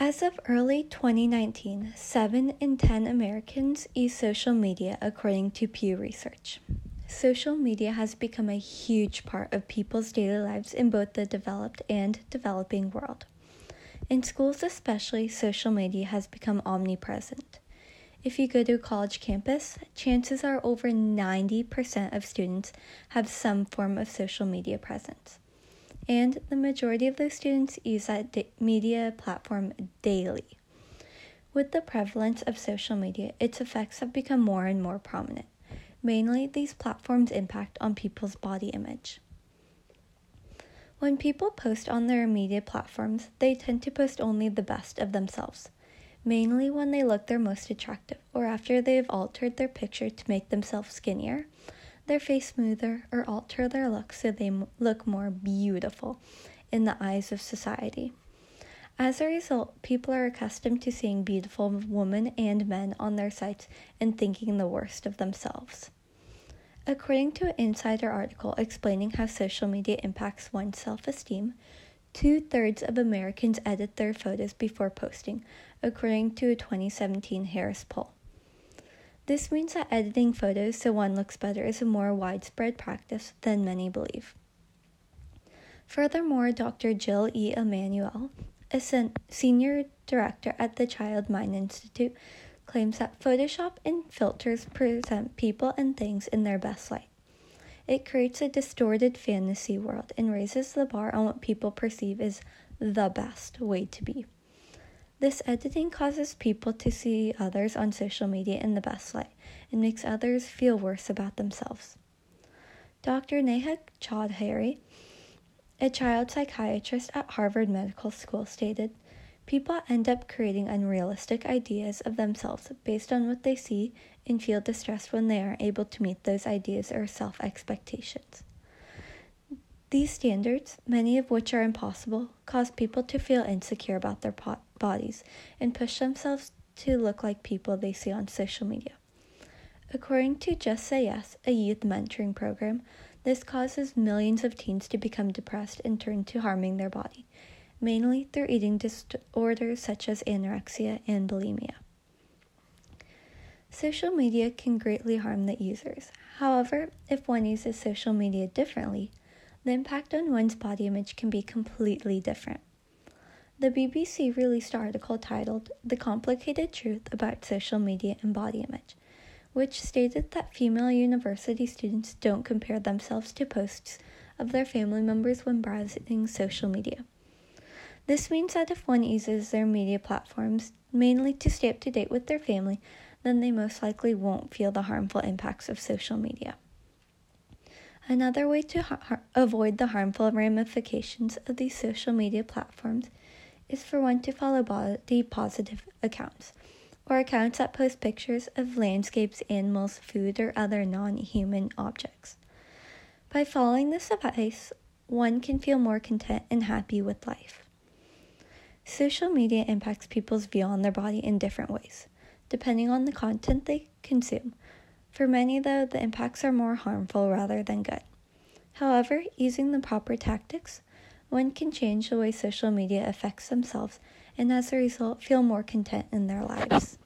As of early 2019, 7 in 10 Americans use social media, according to Pew Research. Social media has become a huge part of people's daily lives in both the developed and developing world. In schools, especially, social media has become omnipresent. If you go to a college campus, chances are over 90% of students have some form of social media presence and the majority of those students use that da- media platform daily. With the prevalence of social media, its effects have become more and more prominent. Mainly, these platforms impact on people's body image. When people post on their media platforms, they tend to post only the best of themselves, mainly when they look their most attractive or after they have altered their picture to make themselves skinnier their face smoother, or alter their look so they look more beautiful in the eyes of society. As a result, people are accustomed to seeing beautiful women and men on their sites and thinking the worst of themselves. According to an insider article explaining how social media impacts one's self esteem, two thirds of Americans edit their photos before posting, according to a 2017 Harris poll. This means that editing photos so one looks better is a more widespread practice than many believe. Furthermore, Dr. Jill E. Emanuel, a sen- senior director at the Child Mind Institute, claims that Photoshop and filters present people and things in their best light. It creates a distorted fantasy world and raises the bar on what people perceive as the best way to be. This editing causes people to see others on social media in the best light and makes others feel worse about themselves. Dr. Neha Chaudhary, a child psychiatrist at Harvard Medical School, stated People end up creating unrealistic ideas of themselves based on what they see and feel distressed when they aren't able to meet those ideas or self expectations. These standards, many of which are impossible, cause people to feel insecure about their po- bodies and push themselves to look like people they see on social media. According to Just Say Yes, a youth mentoring program, this causes millions of teens to become depressed and turn to harming their body, mainly through eating disorders such as anorexia and bulimia. Social media can greatly harm the users. However, if one uses social media differently, the impact on one's body image can be completely different. The BBC released an article titled The Complicated Truth About Social Media and Body Image, which stated that female university students don't compare themselves to posts of their family members when browsing social media. This means that if one uses their media platforms mainly to stay up to date with their family, then they most likely won't feel the harmful impacts of social media. Another way to ha- avoid the harmful ramifications of these social media platforms is for one to follow body positive accounts, or accounts that post pictures of landscapes, animals, food, or other non human objects. By following this advice, one can feel more content and happy with life. Social media impacts people's view on their body in different ways, depending on the content they consume. For many, though, the impacts are more harmful rather than good. However, using the proper tactics, one can change the way social media affects themselves and as a result feel more content in their lives.